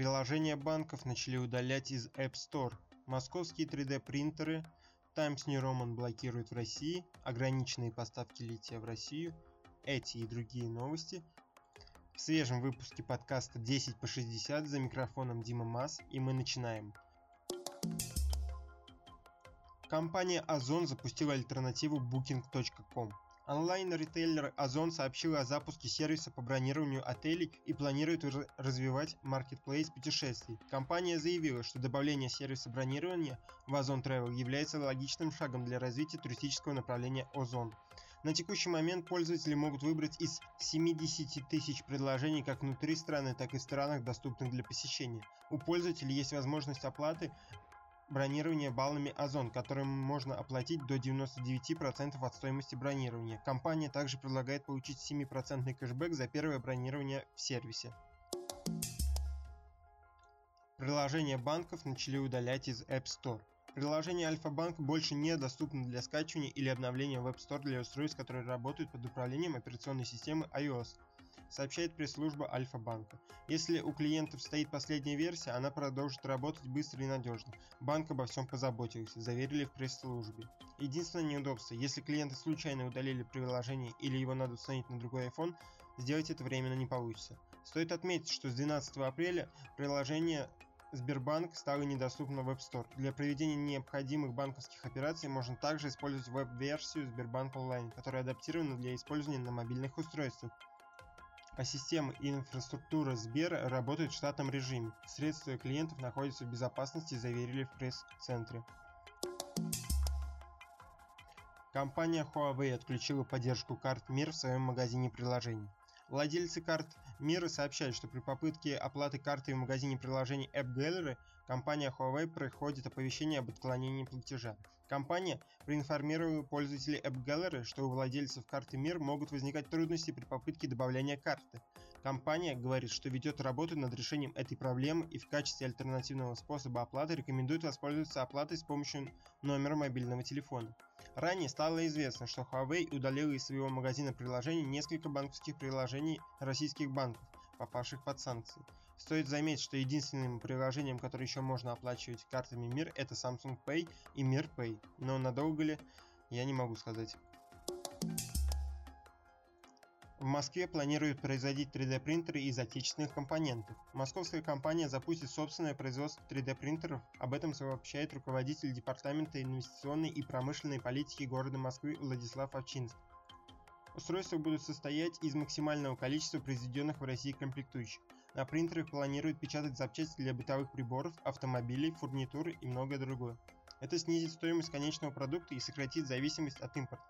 Приложения банков начали удалять из App Store. Московские 3D-принтеры Times New Roman блокируют в России, ограниченные поставки лития в Россию, эти и другие новости в свежем выпуске подкаста 10 по 60 за микрофоном Дима Мас, и мы начинаем. Компания Озон запустила альтернативу Booking.com. Онлайн-ритейлер Озон сообщил о запуске сервиса по бронированию отелей и планирует развивать маркетплейс путешествий. Компания заявила, что добавление сервиса бронирования в Озон Travel является логичным шагом для развития туристического направления Озон. На текущий момент пользователи могут выбрать из 70 тысяч предложений как внутри страны, так и в странах, доступных для посещения. У пользователей есть возможность оплаты бронирование баллами Озон, которым можно оплатить до 99% от стоимости бронирования. Компания также предлагает получить 7% кэшбэк за первое бронирование в сервисе. Приложения банков начали удалять из App Store. Приложение Альфа-Банк больше не доступно для скачивания или обновления в App Store для устройств, которые работают под управлением операционной системы iOS, сообщает пресс-служба Альфа-Банка. Если у клиентов стоит последняя версия, она продолжит работать быстро и надежно. Банк обо всем позаботился, заверили в пресс-службе. Единственное неудобство, если клиенты случайно удалили приложение или его надо установить на другой iPhone, сделать это временно не получится. Стоит отметить, что с 12 апреля приложение Сбербанк стало недоступно в App Store. Для проведения необходимых банковских операций можно также использовать веб-версию Сбербанк Онлайн, которая адаптирована для использования на мобильных устройствах. А система и инфраструктура Сбера работают в штатном режиме. Средства клиентов находятся в безопасности, заверили в пресс-центре. Компания Huawei отключила поддержку карт МИР в своем магазине приложений. Владельцы карт мира сообщают, что при попытке оплаты карты в магазине приложений App Gallery компания Huawei проходит оповещение об отклонении платежа. Компания проинформировала пользователей App Gallery, что у владельцев карты МИР могут возникать трудности при попытке добавления карты. Компания говорит, что ведет работу над решением этой проблемы и в качестве альтернативного способа оплаты рекомендует воспользоваться оплатой с помощью номера мобильного телефона. Ранее стало известно, что Huawei удалила из своего магазина приложений несколько банковских приложений российских банков, попавших под санкции. Стоит заметить, что единственным приложением, которое еще можно оплачивать картами МИР, это Samsung Pay и Mir Pay. Но надолго ли, я не могу сказать. В Москве планируют производить 3D-принтеры из отечественных компонентов. Московская компания запустит собственное производство 3D-принтеров, об этом сообщает руководитель Департамента инвестиционной и промышленной политики города Москвы Владислав Овчинский. Устройства будут состоять из максимального количества произведенных в России комплектующих. На принтерах планируют печатать запчасти для бытовых приборов, автомобилей, фурнитуры и многое другое. Это снизит стоимость конечного продукта и сократит зависимость от импорта,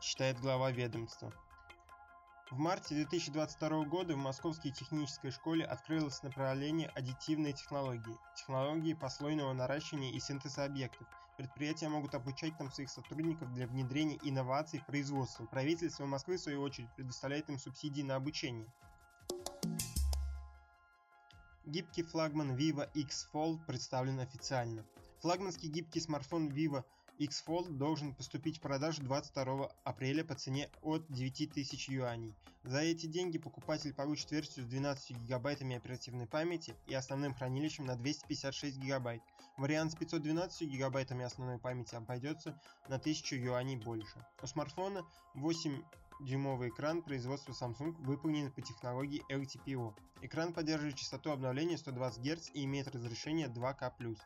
считает глава ведомства. В марте 2022 года в Московской технической школе открылось направление аддитивные технологии, технологии послойного наращивания и синтеза объектов. Предприятия могут обучать там своих сотрудников для внедрения инноваций в производство. Правительство Москвы, в свою очередь, предоставляет им субсидии на обучение. Гибкий флагман Vivo X Fold представлен официально. Флагманский гибкий смартфон Vivo X-Fold должен поступить в продажу 22 апреля по цене от 9000 юаней. За эти деньги покупатель получит версию с 12 гигабайтами оперативной памяти и основным хранилищем на 256 гигабайт. Вариант с 512 гигабайтами основной памяти обойдется на 1000 юаней больше. У смартфона 8 дюймовый экран производства Samsung выполнен по технологии LTPO. Экран поддерживает частоту обновления 120 Гц и имеет разрешение 2К+.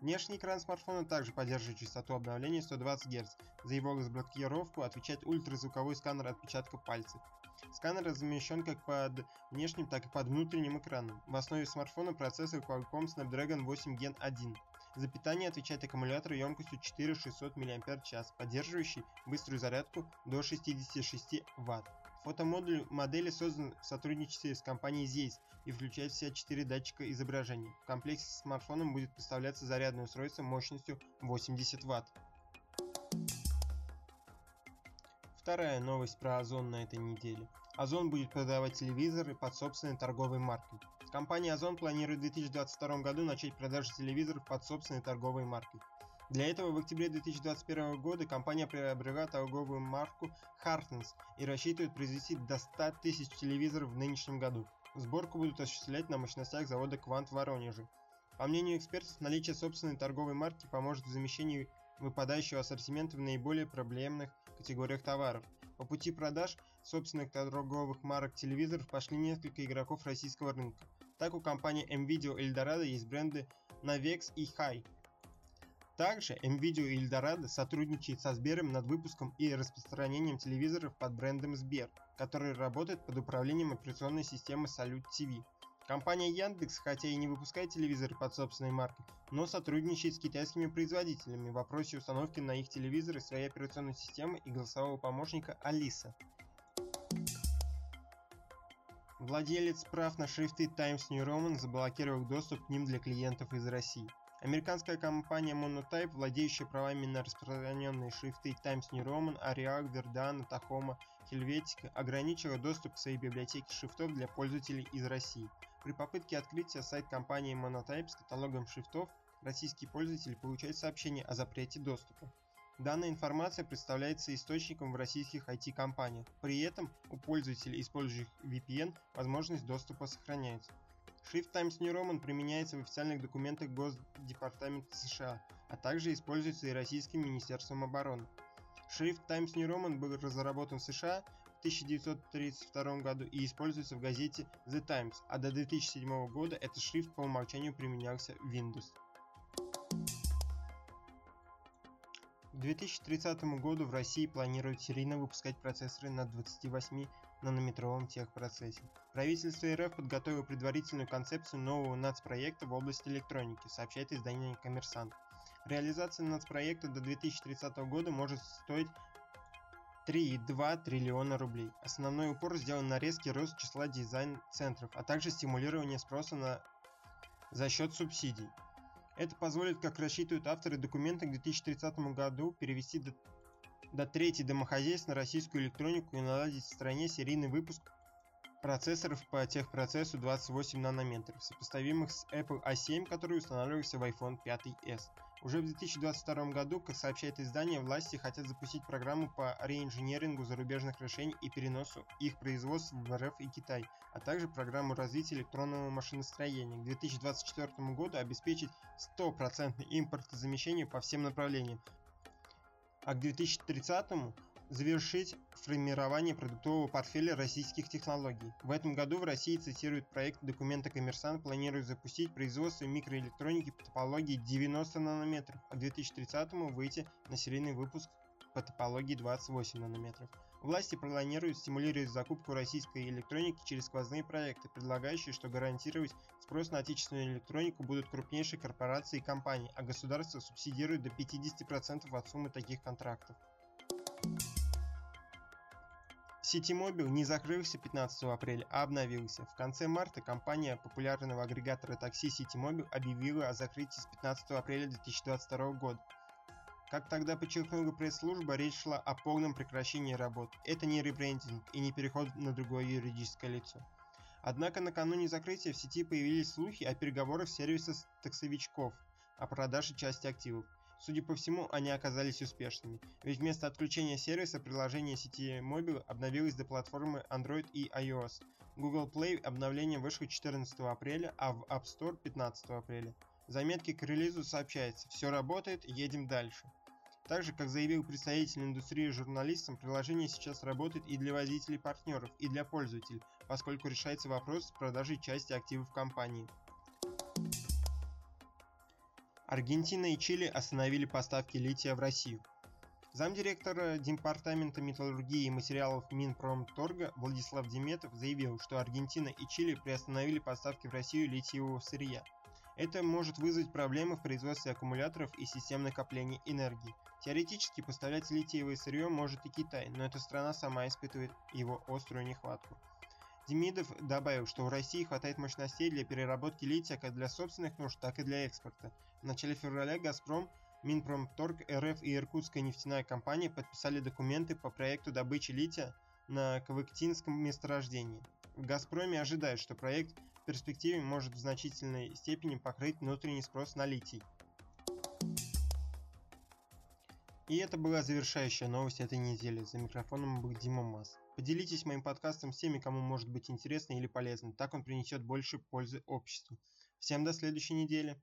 Внешний экран смартфона также поддерживает частоту обновления 120 Гц. За его разблокировку отвечает ультразвуковой сканер отпечатка пальцев. Сканер размещен как под внешним, так и под внутренним экраном. В основе смартфона процессор Qualcomm Snapdragon 8 Gen 1. За питание отвечает аккумулятор емкостью 4600 мАч, поддерживающий быструю зарядку до 66 Вт. Фотомодуль модели создан в сотрудничестве с компанией Zeiss и включает в себя 4 датчика изображений. В комплекте с смартфоном будет поставляться зарядное устройство мощностью 80 Вт. Вторая новость про Озон на этой неделе. Озон будет продавать телевизоры под собственной торговой маркой. Компания Озон планирует в 2022 году начать продажу телевизоров под собственной торговой маркой. Для этого в октябре 2021 года компания приобрела торговую марку Hartens и рассчитывает произвести до 100 тысяч телевизоров в нынешнем году. Сборку будут осуществлять на мощностях завода «Квант» в Воронеже. По мнению экспертов, наличие собственной торговой марки поможет в замещении выпадающего ассортимента в наиболее проблемных категориях товаров. По пути продаж собственных торговых марок телевизоров пошли несколько игроков российского рынка. Так у компании MVideo и Eldorado есть бренды Navex и High. Также MVideo и Eldorado сотрудничает со Сбером над выпуском и распространением телевизоров под брендом Сбер, который работает под управлением операционной системы Salute TV. Компания Яндекс, хотя и не выпускает телевизоры под собственной маркой, но сотрудничает с китайскими производителями в вопросе установки на их телевизоры своей операционной системы и голосового помощника Алиса. Владелец прав на шрифты Times New Roman заблокировал доступ к ним для клиентов из России. Американская компания Monotype, владеющая правами на распространенные шрифты Times New Roman, Arial, Verdana, Tacoma, Helvetica, ограничила доступ к своей библиотеке шрифтов для пользователей из России. При попытке открытия сайт компании Monotype с каталогом шрифтов, российский пользователь получает сообщение о запрете доступа. Данная информация представляется источником в российских IT-компаниях. При этом у пользователей, использующих VPN, возможность доступа сохраняется. Шрифт Times New Roman применяется в официальных документах Госдепартамента США, а также используется и Российским Министерством обороны. Шрифт Times New Roman был разработан в США в 1932 году и используется в газете The Times, а до 2007 года этот шрифт по умолчанию применялся в Windows. К 2030 году в России планируют серийно выпускать процессоры на 28 нанометровом техпроцессе. Правительство РФ подготовило предварительную концепцию нового нацпроекта в области электроники, сообщает издание «Коммерсант». Реализация нацпроекта до 2030 года может стоить 3,2 триллиона рублей. Основной упор сделан на резкий рост числа дизайн-центров, а также стимулирование спроса на... за счет субсидий. Это позволит, как рассчитывают авторы документа, к 2030 году перевести до, до трети домохозяйств на российскую электронику и наладить в стране серийный выпуск процессоров по техпроцессу 28 нанометров, сопоставимых с Apple A7, который устанавливался в iPhone 5s. Уже в 2022 году, как сообщает издание, власти хотят запустить программу по реинжинирингу зарубежных решений и переносу их производства в РФ и Китай, а также программу развития электронного машиностроения к 2024 году обеспечить стопроцентный импортозамещение по всем направлениям, а к 2030 завершить формирование продуктового портфеля российских технологий. В этом году в России, цитирует проект документа Коммерсант, планирует запустить производство микроэлектроники по топологии 90 нанометров, а к 2030 выйти на серийный выпуск по топологии 28 нанометров. Власти планируют стимулировать закупку российской электроники через сквозные проекты, предлагающие, что гарантировать спрос на отечественную электронику будут крупнейшие корпорации и компании, а государство субсидирует до 50% от суммы таких контрактов. Ситимобил не закрылся 15 апреля, а обновился. В конце марта компания популярного агрегатора такси Ситимобил объявила о закрытии с 15 апреля 2022 года. Как тогда подчеркнула пресс-служба, речь шла о полном прекращении работ. Это не ребрендинг и не переход на другое юридическое лицо. Однако накануне закрытия в сети появились слухи о переговорах сервиса таксовичков о продаже части активов. Судя по всему, они оказались успешными, ведь вместо отключения сервиса приложение сети Mobile обновилось до платформы Android и iOS. Google Play обновление вышло 14 апреля, а в App Store 15 апреля. В заметке к релизу сообщается «Все работает, едем дальше». Также, как заявил представитель индустрии журналистам, приложение сейчас работает и для водителей партнеров, и для пользователей, поскольку решается вопрос с продажей части активов компании. Аргентина и Чили остановили поставки лития в Россию. Замдиректора Департамента металлургии и материалов Минпромторга Владислав Деметов заявил, что Аргентина и Чили приостановили поставки в Россию литиевого сырья. Это может вызвать проблемы в производстве аккумуляторов и систем накопления энергии. Теоретически поставлять литиевое сырье может и Китай, но эта страна сама испытывает его острую нехватку. Демидов добавил, что в России хватает мощностей для переработки лития как для собственных нужд, так и для экспорта. В начале февраля «Газпром», Минпромторг, РФ и Иркутская нефтяная компания подписали документы по проекту добычи лития на Кавыктинском месторождении. В «Газпроме» ожидают, что проект в перспективе может в значительной степени покрыть внутренний спрос на литий. И это была завершающая новость этой недели. За микрофоном был Дима Мас. Поделитесь моим подкастом с теми, кому может быть интересно или полезно, так он принесет больше пользы обществу. Всем до следующей недели.